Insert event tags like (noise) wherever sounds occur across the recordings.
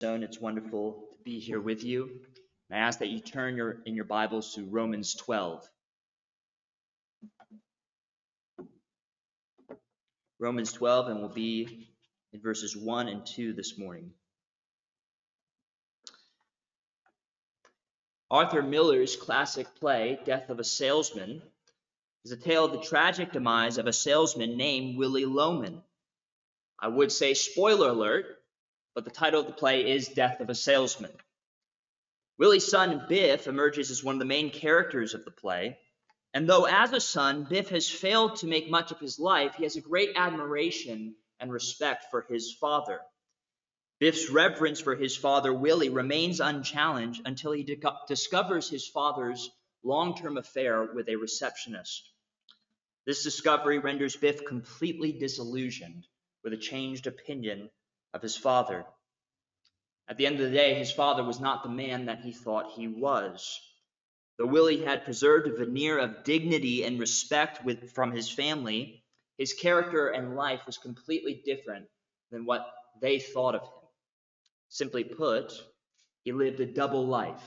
Stone. It's wonderful to be here with you. I ask that you turn your in your Bibles to Romans 12. Romans 12, and we'll be in verses 1 and 2 this morning. Arthur Miller's classic play, Death of a Salesman, is a tale of the tragic demise of a salesman named Willy Loman. I would say spoiler alert, but the title of the play is Death of a Salesman. Willy's son Biff emerges as one of the main characters of the play, and though as a son Biff has failed to make much of his life, he has a great admiration and respect for his father. Biff's reverence for his father Willy remains unchallenged until he di- discovers his father's long term affair with a receptionist. This discovery renders Biff completely disillusioned with a changed opinion of his father. At the end of the day, his father was not the man that he thought he was. Though Willy had preserved a veneer of dignity and respect with, from his family, his character and life was completely different than what they thought of him. Simply put, he lived a double life.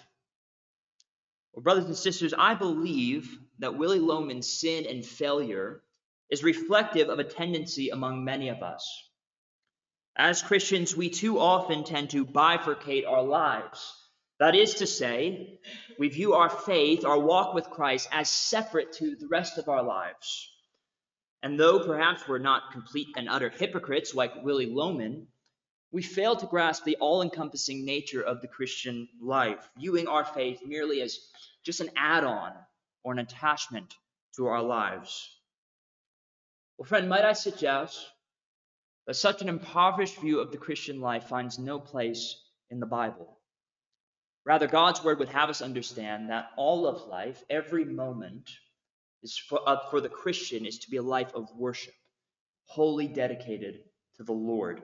Well, brothers and sisters, I believe that Willy Loman's sin and failure is reflective of a tendency among many of us. As Christians, we too often tend to bifurcate our lives. That is to say, we view our faith, our walk with Christ, as separate to the rest of our lives. And though perhaps we're not complete and utter hypocrites like Willy Loman, we fail to grasp the all encompassing nature of the Christian life, viewing our faith merely as just an add on or an attachment to our lives. Well, friend, might I suggest that such an impoverished view of the Christian life finds no place in the Bible. Rather, God's word would have us understand that all of life, every moment, is for, uh, for the Christian is to be a life of worship, wholly dedicated to the Lord.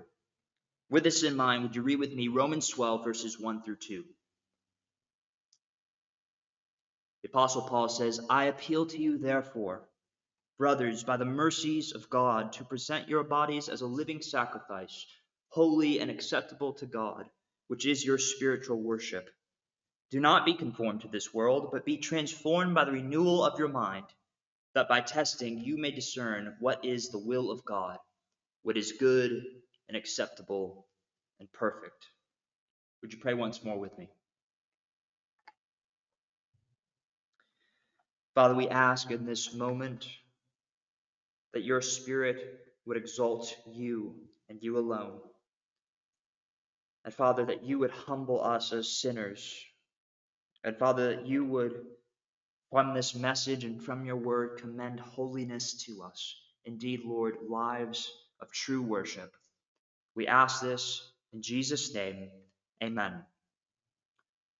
With this in mind, would you read with me Romans 12, verses 1 through 2? The Apostle Paul says, I appeal to you, therefore brothers, by the mercies of God, to present your bodies as a living sacrifice, holy and acceptable to God, which is your spiritual worship. Do not be conformed to this world, but be transformed by the renewal of your mind, that by testing you may discern what is the will of God, what is good and acceptable and perfect. Would you pray once more with me? Father, we ask in this moment that your Spirit would exalt you and you alone. And Father, that you would humble us as sinners. And Father, that you would, from this message and from your word, commend holiness to us. Indeed, Lord, lives of true worship. We ask this in Jesus' name. Amen.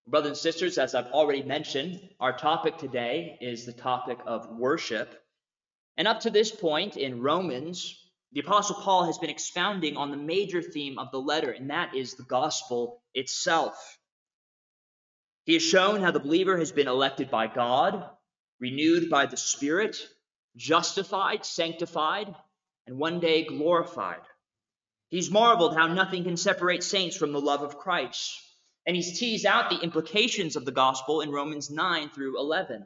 Brothers and sisters, as I've already mentioned, our topic today is the topic of worship. And up to this point in Romans, the Apostle Paul has been expounding on the major theme of the letter, and that is the gospel itself. He has shown how the believer has been elected by God, renewed by the Spirit, justified, sanctified, and one day glorified. He's marveled how nothing can separate saints from the love of Christ. And he's teased out the implications of the gospel in Romans 9 through 11.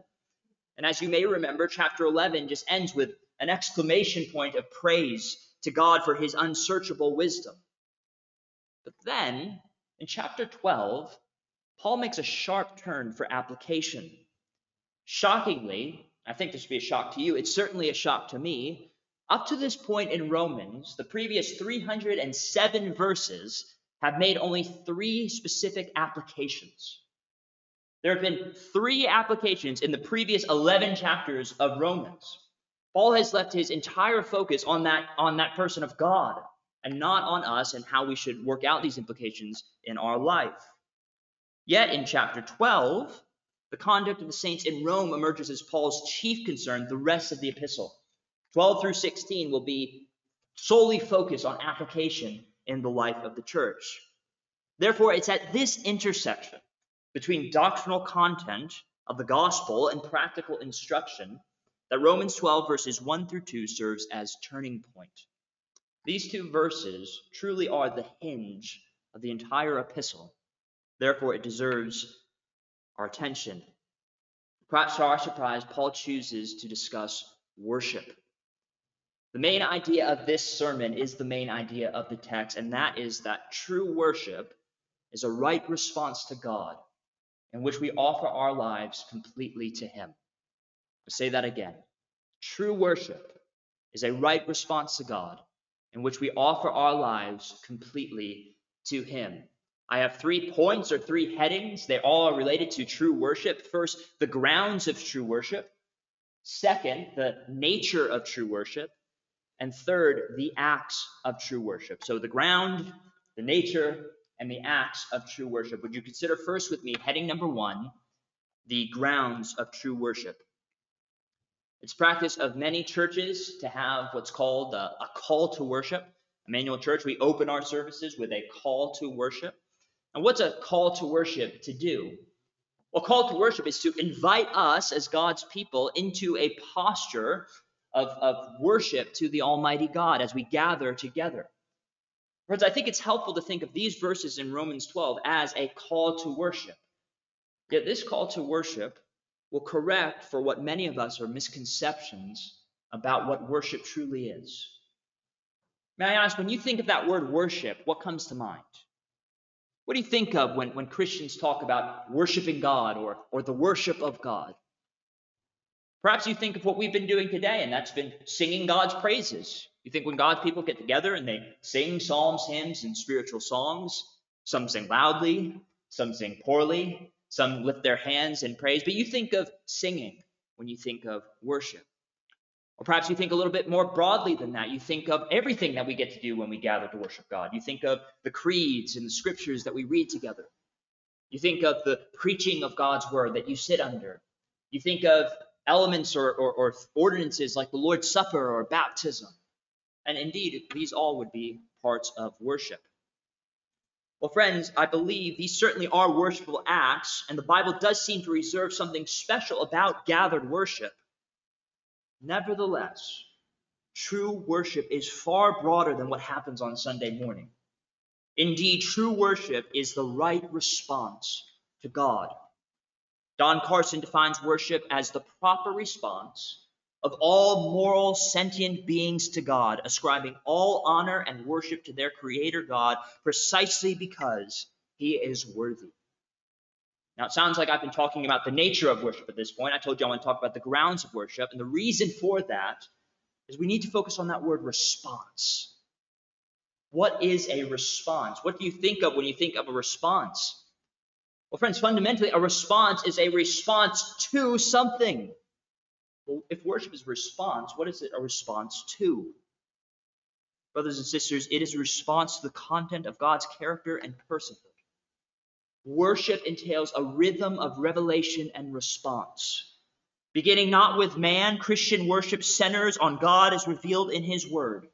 And as you may remember, chapter 11 just ends with an exclamation point of praise to God for his unsearchable wisdom. But then, in chapter 12, Paul makes a sharp turn for application. Shockingly, I think this would be a shock to you, it's certainly a shock to me. Up to this point in Romans, the previous 307 verses have made only three specific applications. There have been three applications in the previous 11 chapters of Romans. Paul has left his entire focus on that, on that person of God and not on us and how we should work out these implications in our life. Yet in chapter 12, the conduct of the saints in Rome emerges as Paul's chief concern the rest of the epistle. 12 through 16 will be solely focused on application in the life of the church. Therefore, it's at this intersection between doctrinal content of the gospel and practical instruction that Romans 12, verses 1 through 2, serves as turning point. These two verses truly are the hinge of the entire epistle. Therefore, it deserves our attention. Perhaps to our surprise, Paul chooses to discuss worship. The main idea of this sermon is the main idea of the text, and that is that true worship is a right response to God in which we offer our lives completely to Him. I'll say that again. True worship is a right response to God in which we offer our lives completely to Him. I have three points or three headings. They all are related to true worship. First, the grounds of true worship. Second, the nature of true worship. And third, the acts of true worship. So the ground, the nature, and the acts of true worship. Would you consider first with me heading number one, the grounds of true worship? It's practice of many churches to have what's called a, a call to worship. Emmanuel Church, we open our services with a call to worship. And what's a call to worship to do? Well, call to worship is to invite us as God's people into a posture of, of worship to the Almighty God as we gather together. Friends, I think it's helpful to think of these verses in Romans 12 as a call to worship. Yet this call to worship will correct for what many of us are misconceptions about what worship truly is. May I ask, when you think of that word worship, what comes to mind? What do you think of when, when Christians talk about worshiping God or, or the worship of God? Perhaps you think of what we've been doing today, and that's been singing God's praises. You think when God's people get together and they sing psalms, hymns, and spiritual songs, some sing loudly, some sing poorly, some lift their hands in praise, but you think of singing when you think of worship. Or perhaps you think a little bit more broadly than that. You think of everything that we get to do when we gather to worship God. You think of the creeds and the scriptures that we read together. You think of the preaching of God's word that you sit under. You think of elements or, or, or ordinances like the Lord's Supper or baptism. And indeed, these all would be parts of worship. Well, friends, I believe these certainly are worshipful acts, and the Bible does seem to reserve something special about gathered worship. Nevertheless, true worship is far broader than what happens on Sunday morning. Indeed, true worship is the right response to God. Don Carson defines worship as the proper response of all moral sentient beings to God, ascribing all honor and worship to their Creator God precisely because He is worthy. Now, it sounds like I've been talking about the nature of worship at this point. I told you I want to talk about the grounds of worship. And the reason for that is we need to focus on that word response. What is a response? What do you think of when you think of a response? Well, friends, fundamentally, a response is a response to something. Well, if worship is response, what is it a response to? Brothers and sisters, it is a response to the content of God's character and personhood. Worship entails a rhythm of revelation and response. Beginning not with man, Christian worship centers on God as revealed in His Word.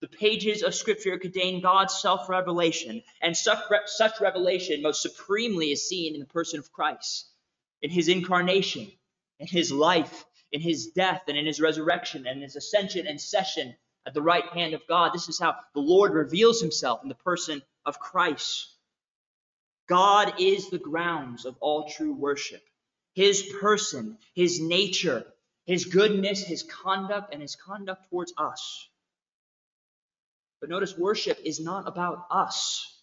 The pages of Scripture contain God's self revelation, and such, such revelation most supremely is seen in the person of Christ, in His incarnation, in His life, in his death and in his resurrection and his ascension and session at the right hand of God. This is how the Lord reveals himself in the person of Christ. God is the grounds of all true worship. His person, his nature, his goodness, his conduct, and his conduct towards us. But notice worship is not about us.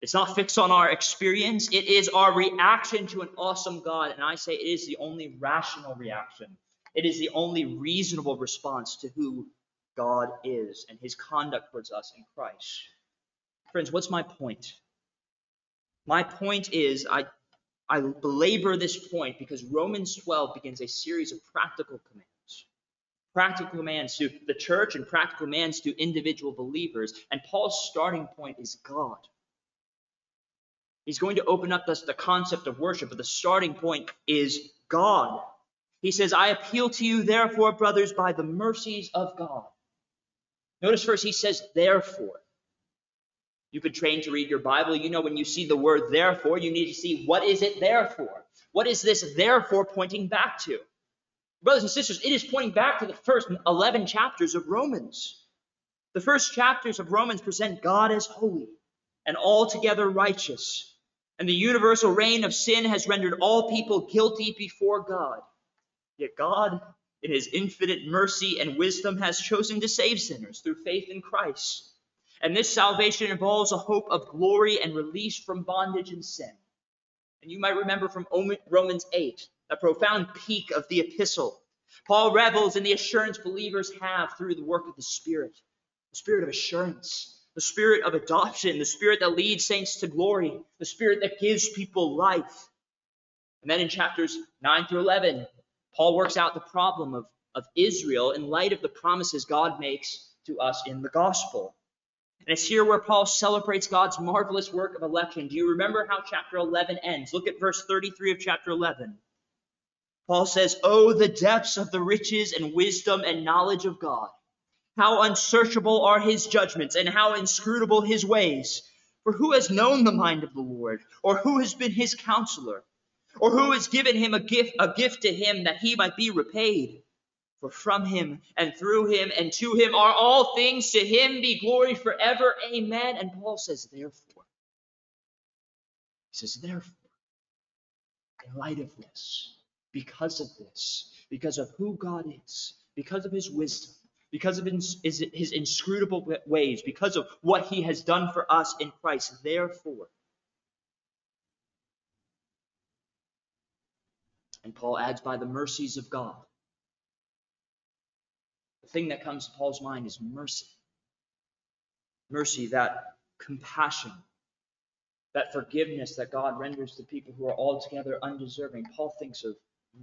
It's not fixed on our experience. It is our reaction to an awesome God. And I say it is the only rational reaction. It is the only reasonable response to who God is and his conduct towards us in Christ. Friends, what's my point? My point is, I, I belabor this point because Romans 12 begins a series of practical commands. Practical commands to the church and practical commands to individual believers. And Paul's starting point is God. He's going to open up this, the concept of worship, but the starting point is God. He says, I appeal to you, therefore, brothers, by the mercies of God. Notice first, he says, therefore. You could train to read your Bible. You know, when you see the word therefore, you need to see what is it there for? What is this therefore pointing back to? Brothers and sisters, it is pointing back to the first 11 chapters of Romans. The first chapters of Romans present God as holy and altogether righteous. And the universal reign of sin has rendered all people guilty before God. Yet God, in his infinite mercy and wisdom, has chosen to save sinners through faith in Christ. And this salvation involves a hope of glory and release from bondage and sin. And you might remember from Romans 8, a profound peak of the epistle. Paul revels in the assurance believers have through the work of the Spirit, the spirit of assurance the spirit of adoption, the spirit that leads saints to glory, the spirit that gives people life. And then in chapters 9 through 11, Paul works out the problem of, of Israel in light of the promises God makes to us in the gospel. And it's here where Paul celebrates God's marvelous work of election. Do you remember how chapter 11 ends? Look at verse 33 of chapter 11. Paul says, Oh, the depths of the riches and wisdom and knowledge of God! How unsearchable are his judgments, and how inscrutable his ways. For who has known the mind of the Lord, or who has been his counselor, or who has given him a gift, a gift to him that he might be repaid? For from him and through him and to him are all things. To him be glory forever. Amen. And Paul says, therefore. He says, therefore, in light of this, because of this, because of who God is, because of his wisdom, because of his, inscrutable ways, because of what he has done for us in Christ. Therefore, and Paul adds, by the mercies of God. The thing that comes to Paul's mind is mercy. Mercy, that compassion, that forgiveness that God renders to people who are altogether undeserving. Paul thinks of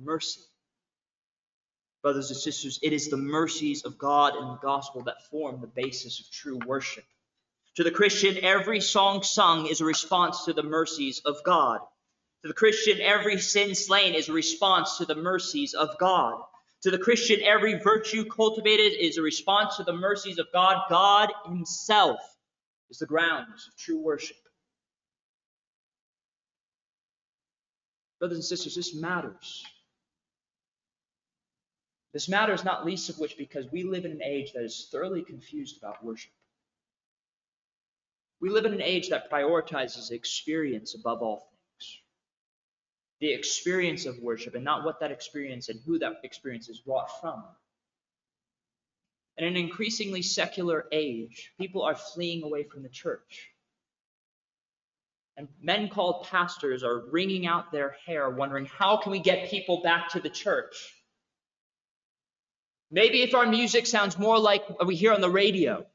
mercy brothers and sisters, it is the mercies of God and the gospel that form the basis of true worship. To the Christian, every song sung is a response to the mercies of God. To the Christian, every sin slain is a response to the mercies of God. To the Christian, every virtue cultivated is a response to the mercies of God. God Himself is the grounds of true worship. Brothers and sisters, this matters. This matters not least of which because we live in an age that is thoroughly confused about worship. We live in an age that prioritizes experience above all things. The experience of worship and not what that experience and who that experience is brought from. In an increasingly secular age, people are fleeing away from the church. And men called pastors are wringing out their hair, wondering how can we get people back to the church? Maybe if our music sounds more like we hear on the radio.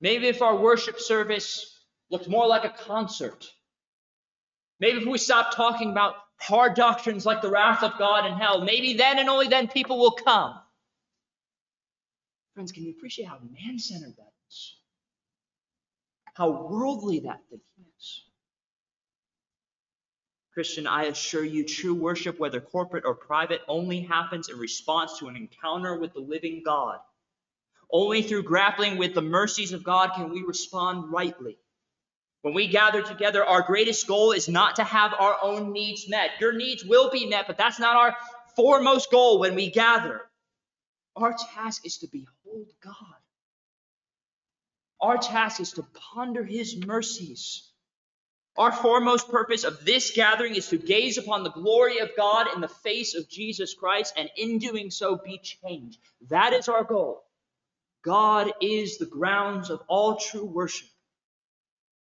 Maybe if our worship service looked more like a concert. Maybe if we stop talking about hard doctrines like the wrath of God and hell, maybe then and only then people will come. Friends, can you appreciate how man centered that is? How worldly that thinking is? Christian, I assure you, true worship, whether corporate or private, only happens in response to an encounter with the living God. Only through grappling with the mercies of God can we respond rightly. When we gather together, our greatest goal is not to have our own needs met. Your needs will be met, but that's not our foremost goal when we gather. Our task is to behold God. Our task is to ponder his mercies our foremost purpose of this gathering is to gaze upon the glory of God in the face of Jesus Christ and in doing so be changed. That is our goal. God is the grounds of all true worship.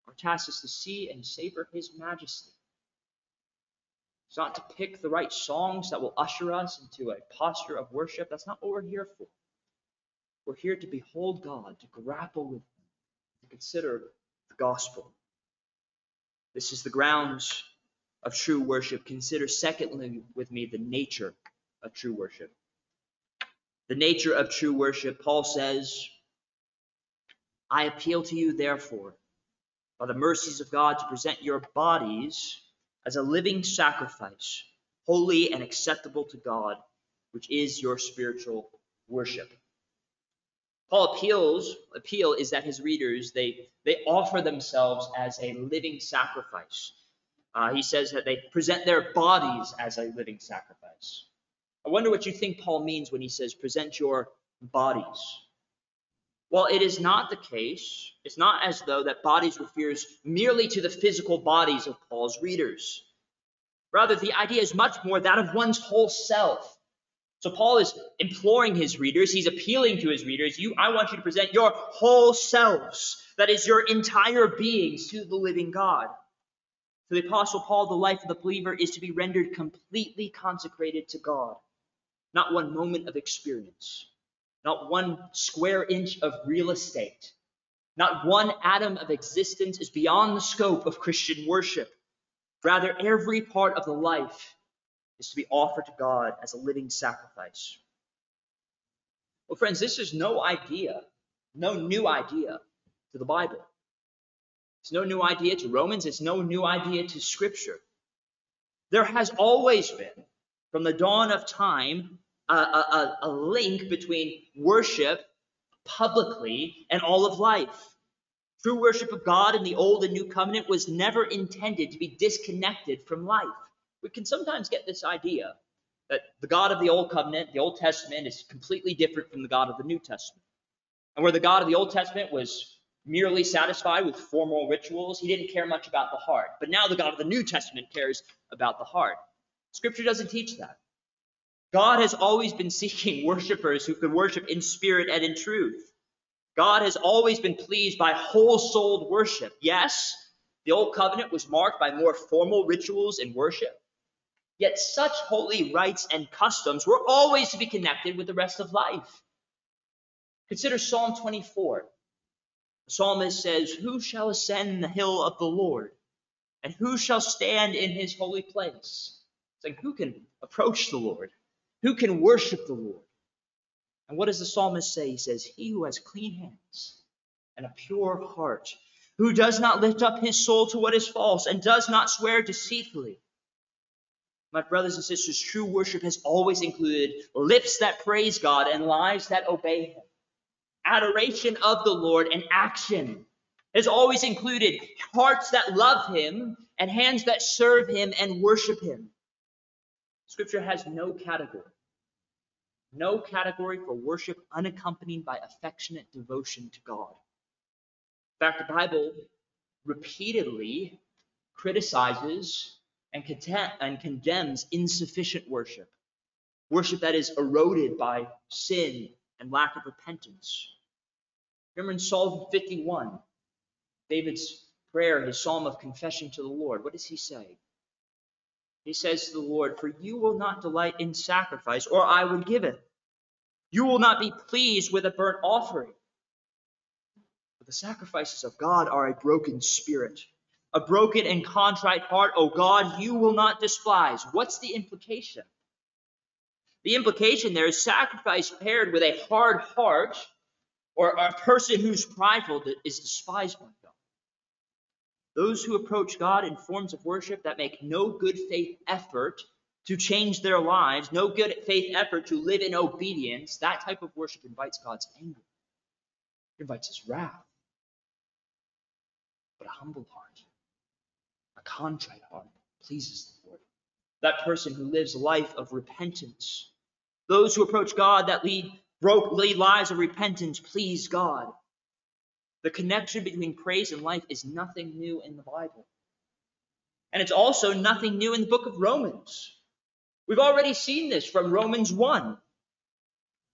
Our task is to see and savor his majesty. It's not to pick the right songs that will usher us into a posture of worship. That's not what we're here for. We're here to behold God, to grapple with him, to consider the gospel. This is the grounds of true worship. Consider, secondly, with me, the nature of true worship. The nature of true worship, Paul says, I appeal to you, therefore, by the mercies of God, to present your bodies as a living sacrifice, holy and acceptable to God, which is your spiritual worship. Paul appeals appeal is that his readers they they offer themselves as a living sacrifice. Uh, he says that they present their bodies as a living sacrifice. I wonder what you think Paul means when he says present your bodies. Well, it is not the case, it's not as though that bodies refers merely to the physical bodies of Paul's readers. Rather, the idea is much more that of one's whole self. So Paul is imploring his readers, he's appealing to his readers, you I want you to present your whole selves, that is your entire beings to the living God. For the apostle Paul, the life of the believer is to be rendered completely consecrated to God. Not one moment of experience, not one square inch of real estate, not one atom of existence is beyond the scope of Christian worship. Rather, every part of the life is to be offered to God as a living sacrifice. Well, friends, this is no idea, no new idea to the Bible. It's no new idea to Romans, it's no new idea to Scripture. There has always been, from the dawn of time, a, a, a link between worship publicly and all of life. True worship of God in the Old and New Covenant was never intended to be disconnected from life. We can sometimes get this idea that the God of the Old Covenant, the Old Testament, is completely different from the God of the New Testament. And where the God of the Old Testament was merely satisfied with formal rituals, he didn't care much about the heart. But now the God of the New Testament cares about the heart. Scripture doesn't teach that. God has always been seeking (laughs) worshipers who could worship in spirit and in truth. God has always been pleased by whole souled worship. Yes, the Old Covenant was marked by more formal rituals and worship. Yet such holy rites and customs were always to be connected with the rest of life. Consider Psalm 24. The psalmist says, Who shall ascend the hill of the Lord? And who shall stand in his holy place? It's like, who can approach the Lord? Who can worship the Lord? And what does the psalmist say? He says, He who has clean hands and a pure heart, who does not lift up his soul to what is false and does not swear deceitfully. My brothers and sisters, true worship has always included lips that praise God and lives that obey Him. Adoration of the Lord and action has always included hearts that love Him and hands that serve Him and worship Him. Scripture has no category, no category for worship unaccompanied by affectionate devotion to God. In fact, the Bible repeatedly criticizes and, and condemns insufficient worship, worship that is eroded by sin and lack of repentance. Remember in Psalm 51, David's prayer, his psalm of confession to the Lord, what does he say? He says to the Lord, For you will not delight in sacrifice, or I would give it. You will not be pleased with a burnt offering. But the sacrifices of God are a broken spirit, a broken and contrite heart, O God, you will not despise. What's the implication? The implication there is sacrifice paired with a hard heart or a person who's prideful is despised by God. Those who approach God in forms of worship that make no good faith effort to change their lives, no good faith effort to live in obedience, that type of worship invites God's anger. It invites his wrath. But a humble heart, contrite heart, pleases the Lord. That person who lives a life of repentance, those who approach God that lead broke lead lives of repentance, please God. The connection between praise and life is nothing new in the Bible. And it's also nothing new in the book of Romans. We've already seen this from Romans 1.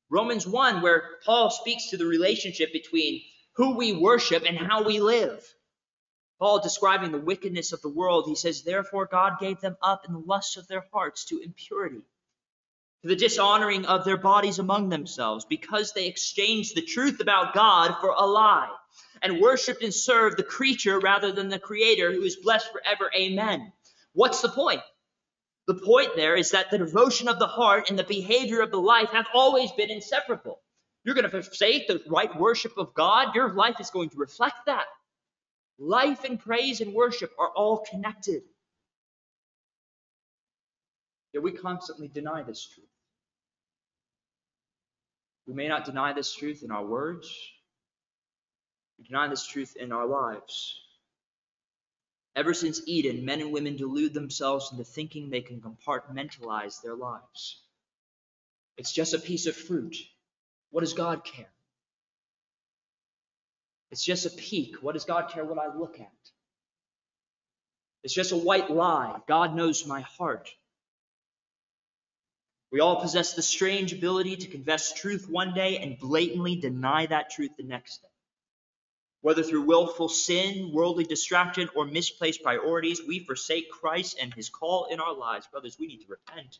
Romans 1, where Paul speaks to the relationship between who we worship and how we live. Paul describing the wickedness of the world, he says, Therefore God gave them up in the lusts of their hearts to impurity to the dishonoring of their bodies among themselves, because they exchanged the truth about God for a lie, and worshiped and served the creature rather than the Creator, who is blessed forever. Amen. What's the point? The point there is that the devotion of the heart and the behavior of the life have always been inseparable. You're going to forsake the right worship of God, your life is going to reflect that. Life and praise and worship are all connected. Yet we constantly deny this truth. We may not deny this truth in our words, we deny this truth in our lives. Ever since Eden, men and women delude themselves into thinking they can compartmentalize their lives. It's just a piece of fruit. What does God care? It's just a peek. What does God care what I look at? It's just a white lie. God knows my heart. We all possess the strange ability to confess truth one day and blatantly deny that truth the next day. Whether through willful sin, worldly distraction, or misplaced priorities, we forsake Christ and his call in our lives. Brothers, we need to repent.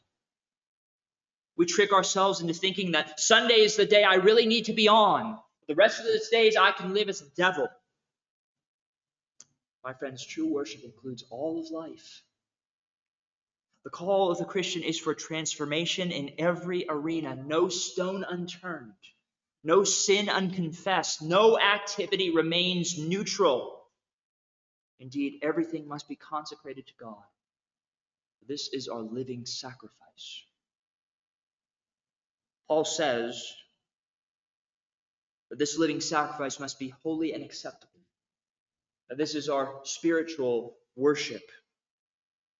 We trick ourselves into thinking that Sunday is the day I really need to be on. The rest of the days I can live as a devil. My friends, true worship includes all of life. The call of the Christian is for transformation in every arena, no stone unturned, no sin unconfessed, no activity remains neutral. Indeed, everything must be consecrated to God. This is our living sacrifice. Paul says this living sacrifice must be holy and acceptable. That this is our spiritual worship.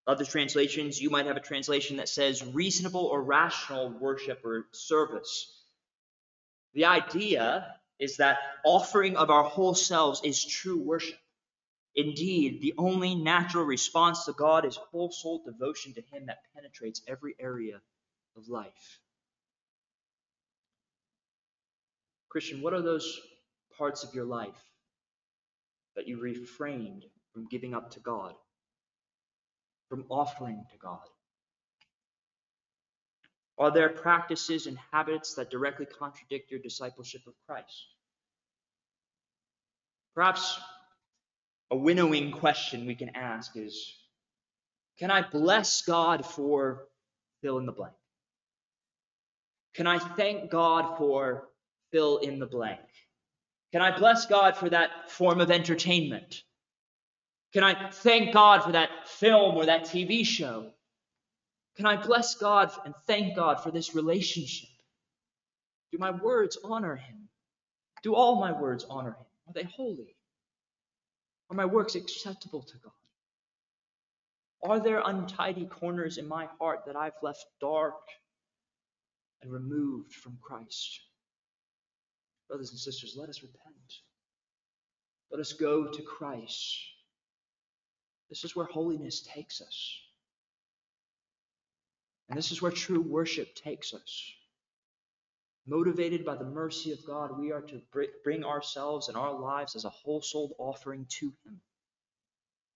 Other translations, you might have a translation that says reasonable or rational worship or service. The idea is that offering of our whole selves is true worship. Indeed, the only natural response to God is whole soul devotion to Him that penetrates every area of life. Christian, what are those parts of your life that you refrained from giving up to God, from offering to God? Are there practices and habits that directly contradict your discipleship of Christ? Perhaps a winnowing question we can ask is Can I bless God for fill in the blank? Can I thank God for fill in the blank? Can I bless God for that form of entertainment? Can I thank God for that film or that TV show? Can I bless God and thank God for this relationship? Do my words honor Him? Do all my words honor Him? Are they holy? Are my works acceptable to God? Are there untidy corners in my heart that I've left dark and removed from Christ? Brothers and sisters, let us repent. Let us go to Christ. This is where holiness takes us. And this is where true worship takes us. Motivated by the mercy of God, we are to bring ourselves and our lives as a whole souled offering to Him.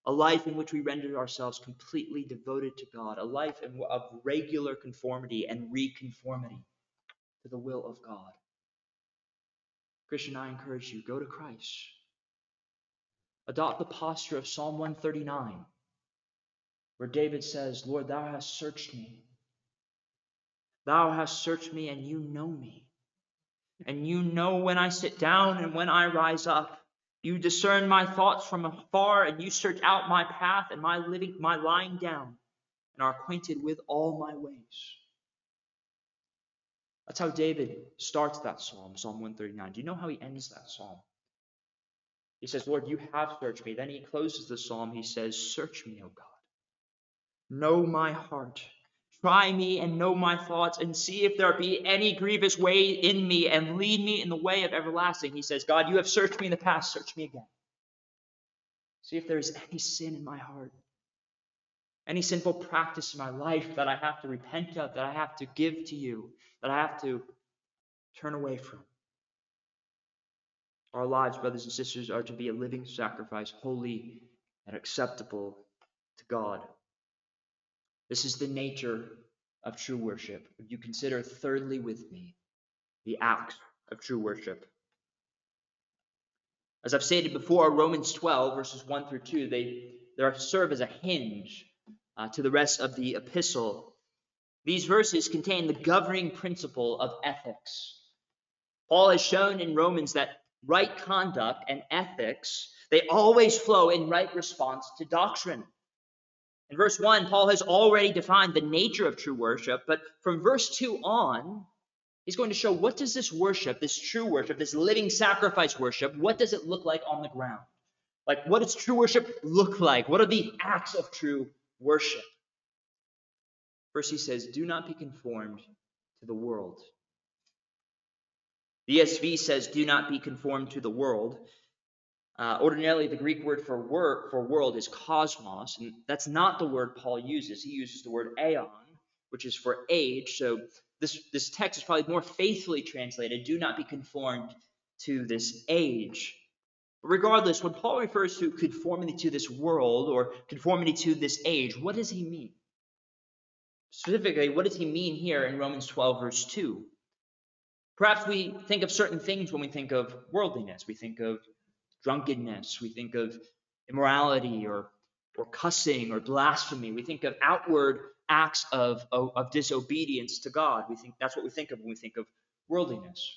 A life in which we render ourselves completely devoted to God, a life of regular conformity and reconformity to the will of God. Christian, I encourage you go to Christ. Adopt the posture of Psalm 139, where David says, Lord, thou hast searched me. Thou hast searched me, and you know me. And you know when I sit down and when I rise up. You discern my thoughts from afar, and you search out my path and my living, my lying down, and are acquainted with all my ways. That's how David starts that psalm, Psalm 139. Do you know how he ends that psalm? He says, Lord, you have searched me. Then he closes the psalm. He says, Search me, O God. Know my heart. Try me and know my thoughts, and see if there be any grievous way in me, and lead me in the way of everlasting. He says, God, you have searched me in the past. Search me again. See if there is any sin in my heart, any sinful practice in my life that I have to repent of, that I have to give to you, that I have to turn away from. Our lives, brothers and sisters, are to be a living sacrifice, holy and acceptable to God. This is the nature of true worship. Would you consider thirdly with me the acts of true worship? As I've stated before, Romans 12, verses 1 through 2, they, they serve as a hinge uh, to the rest of the epistle. These verses contain the governing principle of ethics. Paul has shown in Romans that right conduct and ethics, they always flow in right response to doctrine. In verse 1, Paul has already defined the nature of true worship, but from verse 2 on, he's going to show what does this worship, this true worship, this living sacrifice worship, what does it look like on the ground? Like, what does true worship look like? What are the acts of true worship? First, he says, Do not be conformed to the world. The ESV says, Do not be conformed to the world. Uh, ordinarily, the Greek word for word for world is cosmos, and that's not the word Paul uses. He uses the word aeon, which is for age. So this this text is probably more faithfully translated. Do not be conformed to this age. Regardless, when Paul refers to conformity to this world or conformity to this age, what does he mean? Specifically, what does he mean here in Romans 12, verse 2? Perhaps we think of certain things when we think of worldliness. We think of drunkenness. We think of immorality or, or cussing or blasphemy. We think of outward acts of, of, of disobedience to God. We think that's what we think of when we think of worldliness.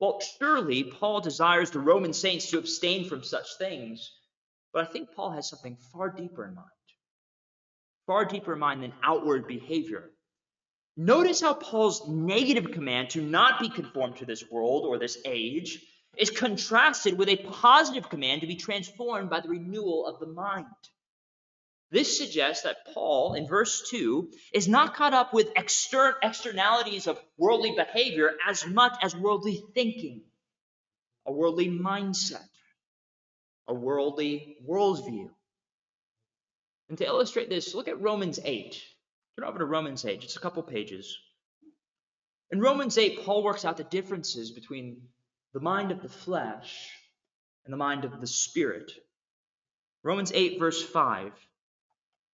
Well, surely Paul desires the Roman saints to abstain from such things, but I think Paul has something far deeper in mind. Far deeper in mind than outward behavior. Notice how Paul's negative command to not be conformed to this world or this age is contrasted with a positive command to be transformed by the renewal of the mind. This suggests that Paul, in verse 2, is not caught up with extern- externalities of worldly behavior as much as worldly thinking, a worldly mindset, a worldly worldview. And to illustrate this, look at Romans 8. Turn over to Romans 8, just a couple pages. In Romans 8, Paul works out the differences between the mind of the flesh and the mind of the spirit. Romans 8, verse 5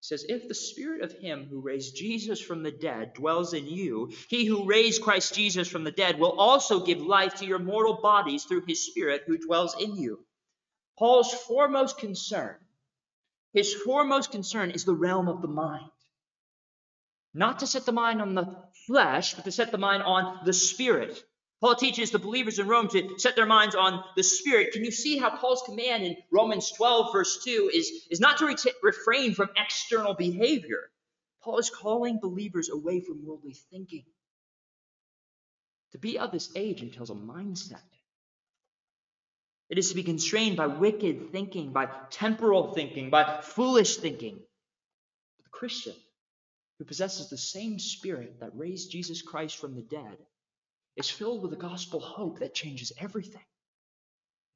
says, If the spirit of him who raised Jesus from the dead dwells in you, he who raised Christ Jesus from the dead will also give life to your mortal bodies through his spirit who dwells in you. Paul's foremost concern, his foremost concern is the realm of the mind. Not to set the mind on the flesh, but to set the mind on the spirit. Paul teaches the believers in Rome to set their minds on the Spirit. Can you see how Paul's command in Romans 12, verse 2, is, is not to re- refrain from external behavior? Paul is calling believers away from worldly thinking. To be of this age entails a mindset. It is to be constrained by wicked thinking, by temporal thinking, by foolish thinking. The Christian who possesses the same spirit that raised Jesus Christ from the dead is filled with a gospel hope that changes everything.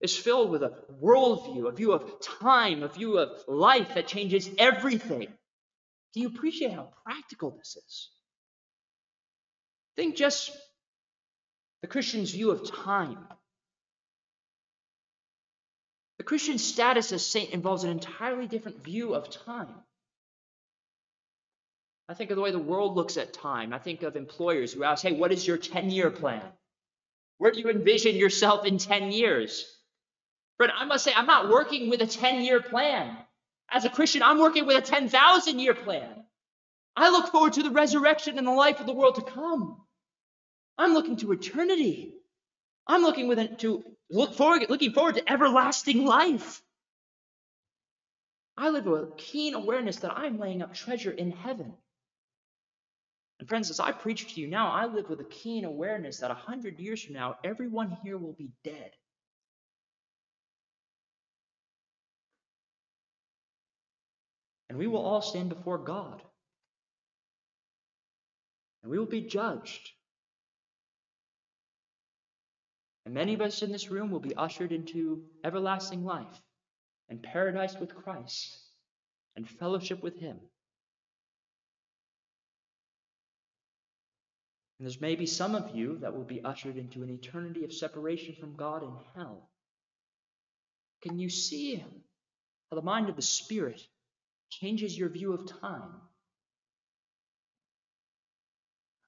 It's filled with a worldview, a view of time, a view of life that changes everything. Do you appreciate how practical this is? Think just the Christian's view of time. The Christian status as saint involves an entirely different view of time. I think of the way the world looks at time. I think of employers who ask, hey, what is your 10 year plan? Where do you envision yourself in 10 years? Friend, I must say, I'm not working with a 10 year plan. As a Christian, I'm working with a 10,000 year plan. I look forward to the resurrection and the life of the world to come. I'm looking to eternity. I'm looking with to look forward, looking forward to everlasting life. I live with a keen awareness that I'm laying up treasure in heaven. And friends, as I preach to you now, I live with a keen awareness that a hundred years from now, everyone here will be dead. And we will all stand before God. And we will be judged. And many of us in this room will be ushered into everlasting life and paradise with Christ and fellowship with Him. And there's maybe some of you that will be ushered into an eternity of separation from God in hell. Can you see how the mind of the Spirit changes your view of time?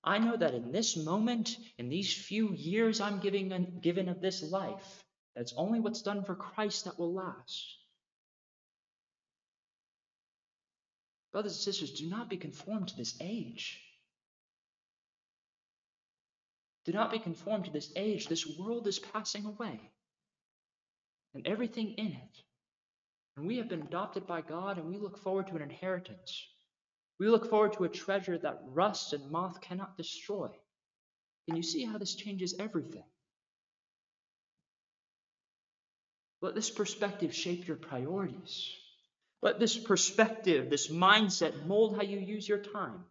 I know that in this moment, in these few years I'm giving, given of this life, that's only what's done for Christ that will last. Brothers and sisters, do not be conformed to this age. Do not be conformed to this age. This world is passing away, and everything in it. And we have been adopted by God, and we look forward to an inheritance. We look forward to a treasure that rust and moth cannot destroy. Can you see how this changes everything? Let this perspective shape your priorities. Let this perspective, this mindset, mold how you use your time.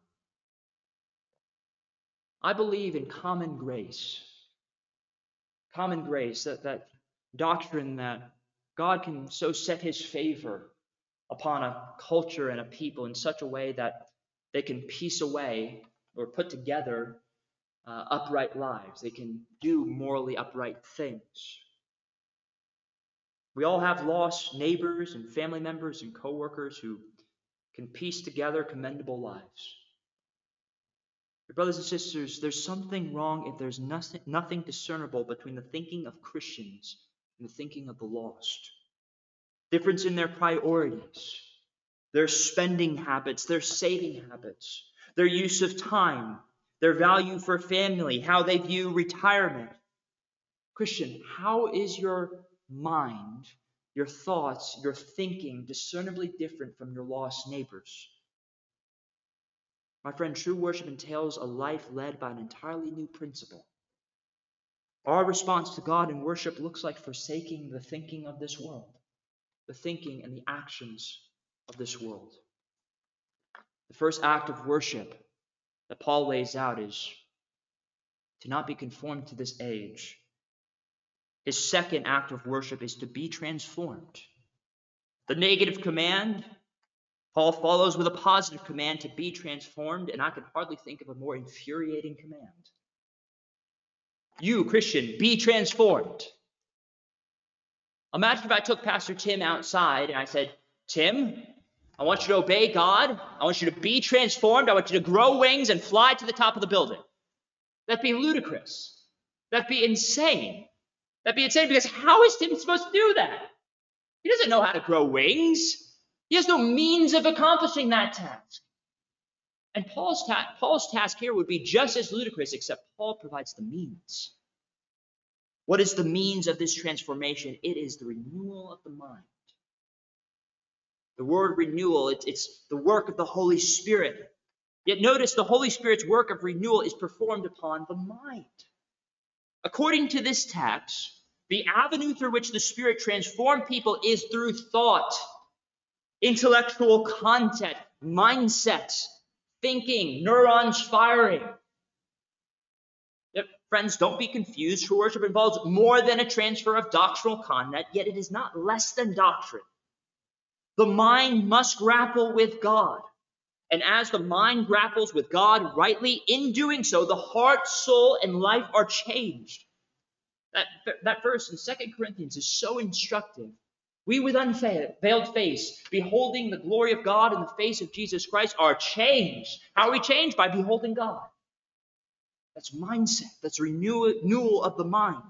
I believe in common grace. Common grace, that, that doctrine that God can so set his favor upon a culture and a people in such a way that they can piece away or put together uh, upright lives. They can do morally upright things. We all have lost neighbors and family members and coworkers who can piece together commendable lives. Brothers and sisters, there's something wrong if there's nothing, nothing discernible between the thinking of Christians and the thinking of the lost. Difference in their priorities, their spending habits, their saving habits, their use of time, their value for family, how they view retirement. Christian, how is your mind, your thoughts, your thinking discernibly different from your lost neighbors? My friend, true worship entails a life led by an entirely new principle. Our response to God in worship looks like forsaking the thinking of this world, the thinking and the actions of this world. The first act of worship that Paul lays out is to not be conformed to this age. His second act of worship is to be transformed. The negative command, Paul follows with a positive command to be transformed, and I can hardly think of a more infuriating command. You, Christian, be transformed. Imagine if I took Pastor Tim outside and I said, Tim, I want you to obey God. I want you to be transformed. I want you to grow wings and fly to the top of the building. That'd be ludicrous. That'd be insane. That'd be insane because how is Tim supposed to do that? He doesn't know how to grow wings. He has no means of accomplishing that task. And Paul's, ta- Paul's task here would be just as ludicrous, except Paul provides the means. What is the means of this transformation? It is the renewal of the mind. The word renewal, it, it's the work of the Holy Spirit. Yet notice the Holy Spirit's work of renewal is performed upon the mind. According to this text, the avenue through which the Spirit transformed people is through thought, intellectual content, mindset, thinking, neurons firing. Friends, don't be confused. True worship involves more than a transfer of doctrinal content, yet it is not less than doctrine. The mind must grapple with God. And as the mind grapples with God rightly, in doing so, the heart, soul, and life are changed. That, that verse in Second Corinthians is so instructive we with unveiled face, beholding the glory of God in the face of Jesus Christ, are changed. How are we changed? By beholding God. That's mindset. That's renewal of the mind.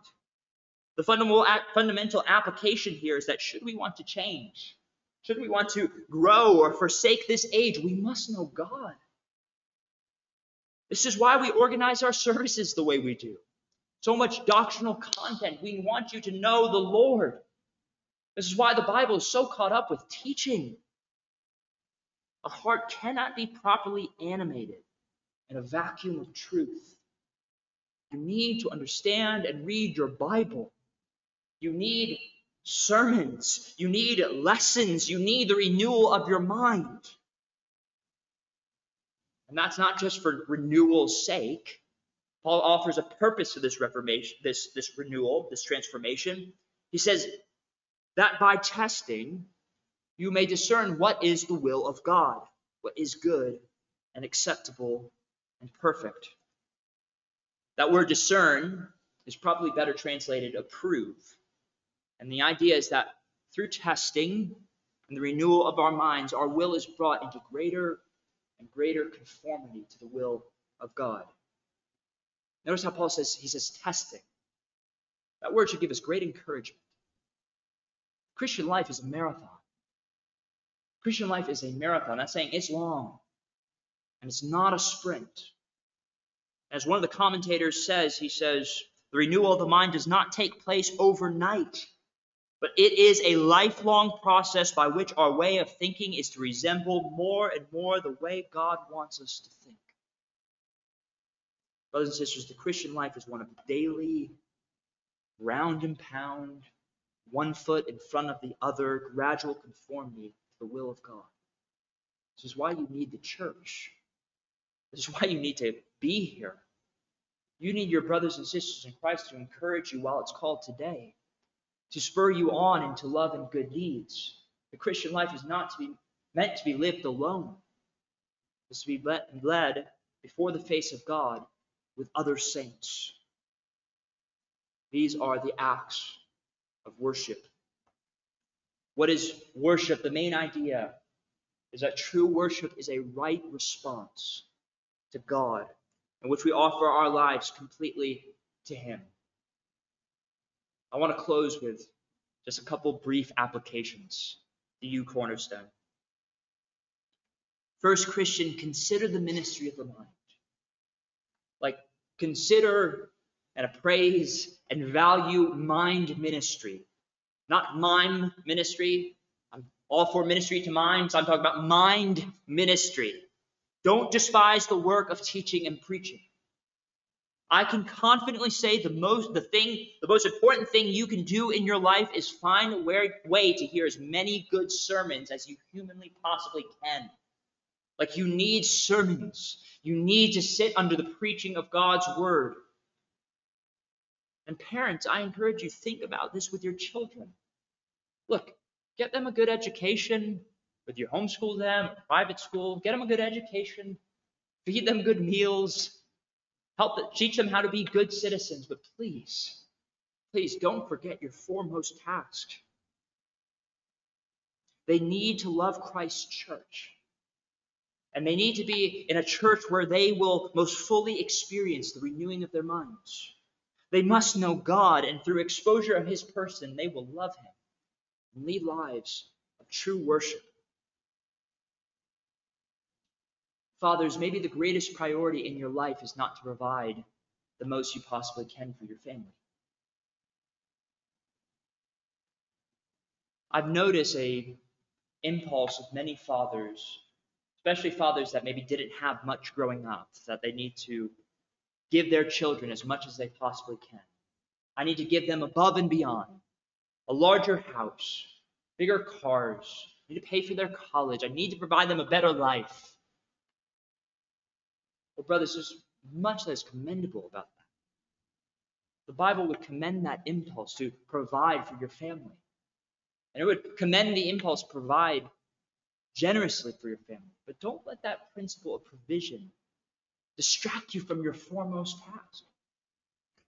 The fundamental application here is that should we want to change, should we want to grow or forsake this age, we must know God. This is why we organize our services the way we do. So much doctrinal content. We want you to know the Lord. This is why the Bible is so caught up with teaching. A heart cannot be properly animated in a vacuum of truth. You need to understand and read your Bible. You need sermons. You need lessons. You need the renewal of your mind. And that's not just for renewal's sake. Paul offers a purpose to this reformation, this, this renewal, this transformation. He says, that by testing you may discern what is the will of God, what is good and acceptable and perfect. That word discern is probably better translated approve. And the idea is that through testing and the renewal of our minds, our will is brought into greater and greater conformity to the will of God. Notice how Paul says, he says testing. That word should give us great encouragement. Christian life is a marathon. Christian life is a marathon. That's saying it's long and it's not a sprint. As one of the commentators says, he says, the renewal of the mind does not take place overnight. but it is a lifelong process by which our way of thinking is to resemble more and more the way God wants us to think. Brothers and sisters, the Christian life is one of daily round and pound, one foot in front of the other, gradual conformity to the will of God. This is why you need the church. This is why you need to be here. You need your brothers and sisters in Christ to encourage you while it's called today, to spur you on into love and good deeds. The Christian life is not to be meant to be lived alone. It's to be led before the face of God with other saints. These are the acts of worship. What is worship? The main idea is that true worship is a right response to God in which we offer our lives completely to Him. I want to close with just a couple brief applications to you, Cornerstone. First, Christian, consider the ministry of the mind. Like, consider and appraise and value mind ministry. Not mime ministry. I'm all for ministry to minds. I'm talking about mind ministry. Don't despise the work of teaching and preaching. I can confidently say the most the thing the most important thing you can do in your life is find a way to hear as many good sermons as you humanly possibly can. Like you need sermons. You need to sit under the preaching of God's word. And parents, I encourage you think about this with your children. Look, get them a good education, whether you homeschool them, or private school, get them a good education, feed them good meals, help them, teach them how to be good citizens. But please, please don't forget your foremost task. They need to love Christ's church. And they need to be in a church where they will most fully experience the renewing of their minds. They must know God, and through exposure of His person, they will love Him and lead lives of true worship. Fathers, maybe the greatest priority in your life is not to provide the most you possibly can for your family. I've noticed a impulse of many fathers, especially fathers that maybe didn't have much growing up, that they need to give their children as much as they possibly can. I need to give them above and beyond a larger house, bigger cars. I need to pay for their college. I need to provide them a better life. Well, brothers, there's much that is commendable about that. The Bible would commend that impulse to provide for your family. And it would commend the impulse to provide generously for your family. But don't let that principle of provision distract you from your foremost task.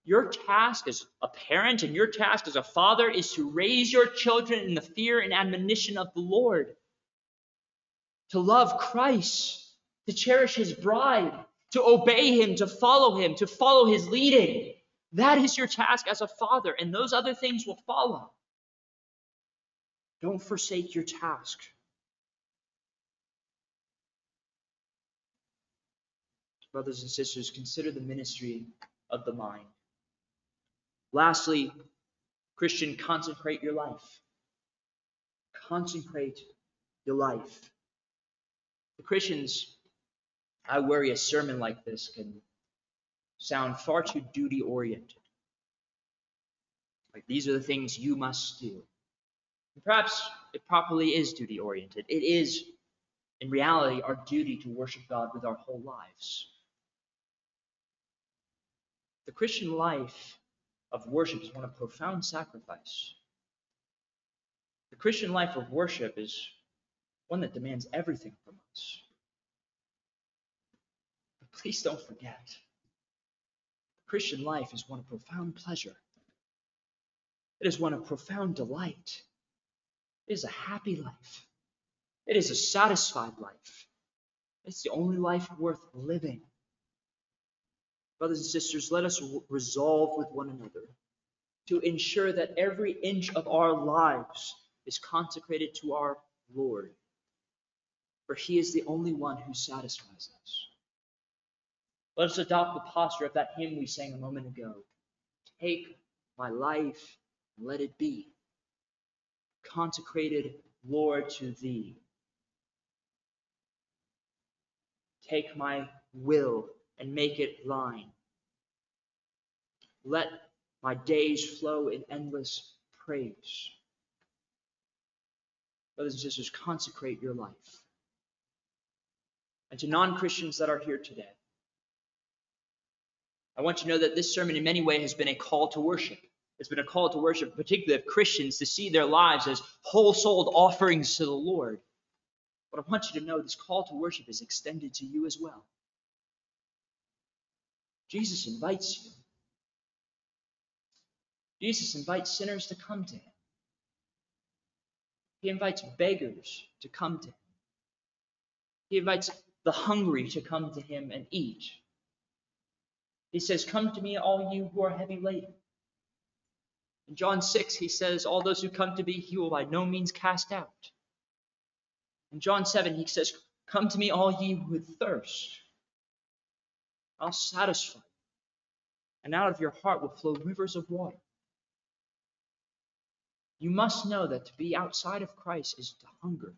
Your task as a parent and your task as a father is to raise your children in the fear and admonition of the Lord, to love Christ, to cherish his bride, to obey him, to follow him, to follow his leading. That is your task as a father, and those other things will follow. Don't forsake your task. Brothers and sisters, consider the ministry of the mind. Lastly, Christian, consecrate your life. Consecrate your life. The Christians I worry a sermon like this can sound far too duty oriented. Like these are the things you must do. And perhaps it properly is duty oriented. It is, in reality, our duty to worship God with our whole lives. The Christian life of worship is one of profound sacrifice. The Christian life of worship is one that demands everything from us. But please don't forget. The Christian life is one of profound pleasure. It is one of profound delight. It is a happy life. It is a satisfied life. It's the only life worth living. Brothers and sisters, let us resolve with one another to ensure that every inch of our lives is consecrated to our Lord, for He is the only one who satisfies us. Let us adopt the posture of that hymn we sang a moment ago. Take my life and let it be. consecrated, Lord, to thee. Take my will and make it thine. Let my days flow in endless praise. Brothers and sisters, consecrate your life. And to non Christians that are here today, I want you to know that this sermon, in many ways, has been a call to worship. It's been a call to worship, particularly of Christians, to see their lives as whole souled offerings to the Lord. But I want you to know this call to worship is extended to you as well. Jesus invites you. Jesus invites sinners to come to him. He invites beggars to come to him. He invites the hungry to come to him and eat. He says, Come to me, all you who are heavy laden. In John 6, he says, All those who come to me, he will by no means cast out. In John 7, he says, Come to me, all ye who thirst. I'll satisfy you. And out of your heart will flow rivers of water. You must know that to be outside of Christ is to hunger.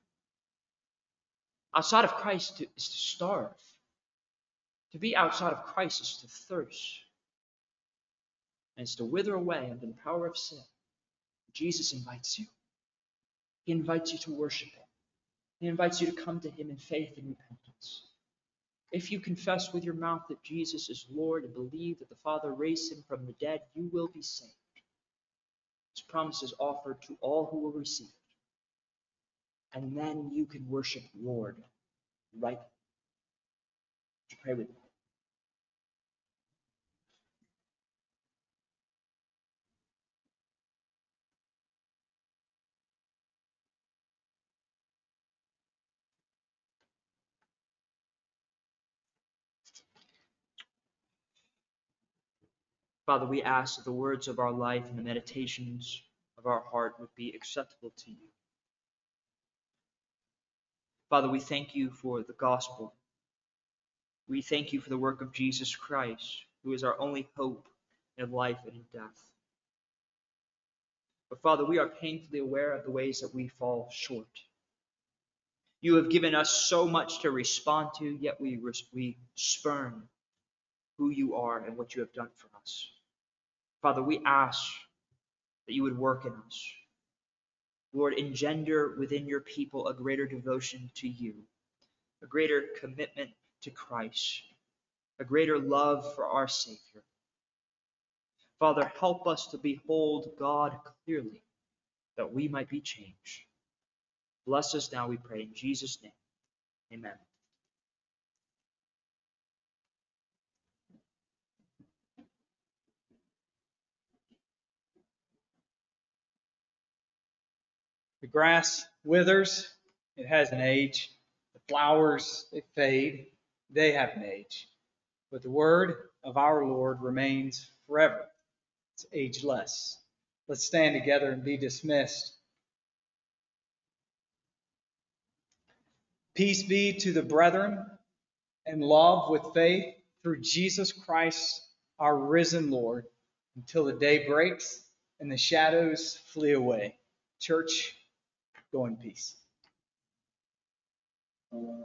Outside of Christ is to starve. To be outside of Christ is to thirst. And it's to wither away under the power of sin. Jesus invites you. He invites you to worship Him. He invites you to come to Him in faith and repentance. If you confess with your mouth that Jesus is Lord and believe that the Father raised Him from the dead, you will be saved. His promise is offered to all who will receive it. And then you can worship Lord right. Would you pray with me? Father, we ask that the words of our life and the meditations of our heart would be acceptable to you. Father, we thank you for the gospel. We thank you for the work of Jesus Christ, who is our only hope in life and in death. But Father, we are painfully aware of the ways that we fall short. You have given us so much to respond to, yet we, we spurn who you are and what you have done for us. Father, we ask that you would work in us. Lord, engender within your people a greater devotion to you, a greater commitment to Christ, a greater love for our Savior. Father, help us to behold God clearly, that we might be changed. Bless us now, we pray, in Jesus' name. Amen. The grass withers, it has an age. The flowers, they fade, they have an age. But the word of our Lord remains forever. It's ageless. Let's stand together and be dismissed. Peace be to the brethren and love with faith through Jesus Christ, our risen Lord, until the day breaks and the shadows flee away. Church, Go in peace.